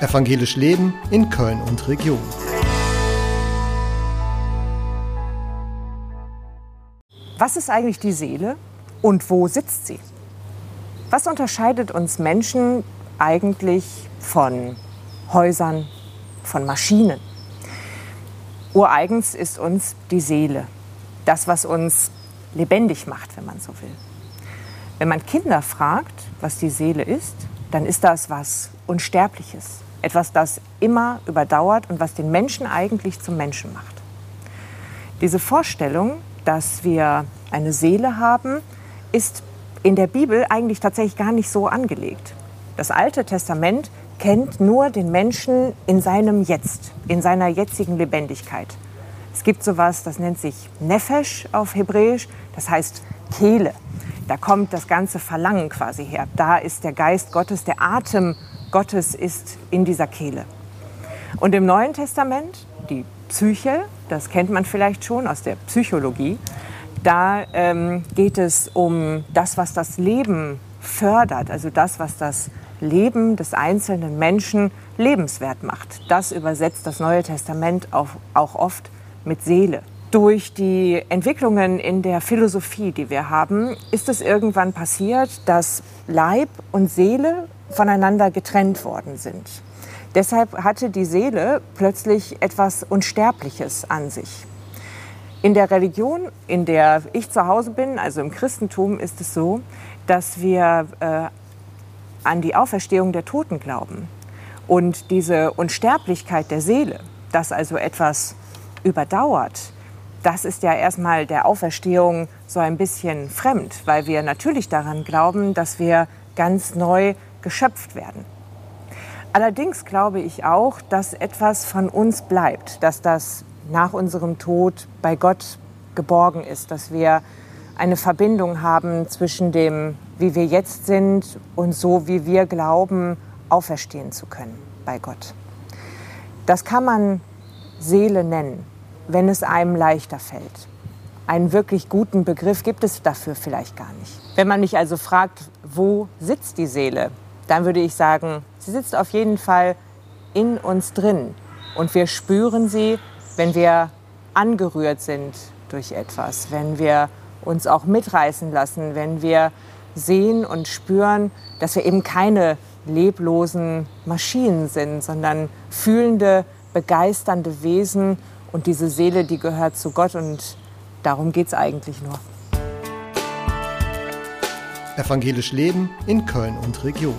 Evangelisch Leben in Köln und Region. Was ist eigentlich die Seele und wo sitzt sie? Was unterscheidet uns Menschen eigentlich von Häusern, von Maschinen? Ureigens ist uns die Seele, das, was uns lebendig macht, wenn man so will. Wenn man Kinder fragt, was die Seele ist, dann ist das was Unsterbliches, etwas, das immer überdauert und was den Menschen eigentlich zum Menschen macht. Diese Vorstellung, dass wir eine Seele haben, ist in der Bibel eigentlich tatsächlich gar nicht so angelegt. Das Alte Testament kennt nur den Menschen in seinem Jetzt, in seiner jetzigen Lebendigkeit. Es gibt sowas, das nennt sich Nefesh auf Hebräisch, das heißt Kehle. Da kommt das ganze Verlangen quasi her. Da ist der Geist Gottes, der Atem Gottes ist in dieser Kehle. Und im Neuen Testament, die Psyche, das kennt man vielleicht schon aus der Psychologie, da ähm, geht es um das, was das Leben fördert, also das, was das Leben des einzelnen Menschen lebenswert macht. Das übersetzt das Neue Testament auch, auch oft mit Seele. Durch die Entwicklungen in der Philosophie, die wir haben, ist es irgendwann passiert, dass Leib und Seele voneinander getrennt worden sind. Deshalb hatte die Seele plötzlich etwas Unsterbliches an sich. In der Religion, in der ich zu Hause bin, also im Christentum, ist es so, dass wir äh, an die Auferstehung der Toten glauben. Und diese Unsterblichkeit der Seele, dass also etwas überdauert, das ist ja erstmal der Auferstehung so ein bisschen fremd, weil wir natürlich daran glauben, dass wir ganz neu geschöpft werden. Allerdings glaube ich auch, dass etwas von uns bleibt, dass das nach unserem Tod bei Gott geborgen ist, dass wir eine Verbindung haben zwischen dem, wie wir jetzt sind und so, wie wir glauben, auferstehen zu können bei Gott. Das kann man Seele nennen, wenn es einem leichter fällt. Einen wirklich guten Begriff gibt es dafür vielleicht gar nicht. Wenn man mich also fragt, wo sitzt die Seele, dann würde ich sagen, sie sitzt auf jeden Fall in uns drin. Und wir spüren sie wenn wir angerührt sind durch etwas, wenn wir uns auch mitreißen lassen, wenn wir sehen und spüren, dass wir eben keine leblosen Maschinen sind, sondern fühlende, begeisternde Wesen. Und diese Seele, die gehört zu Gott und darum geht es eigentlich nur. Evangelisch Leben in Köln und Region.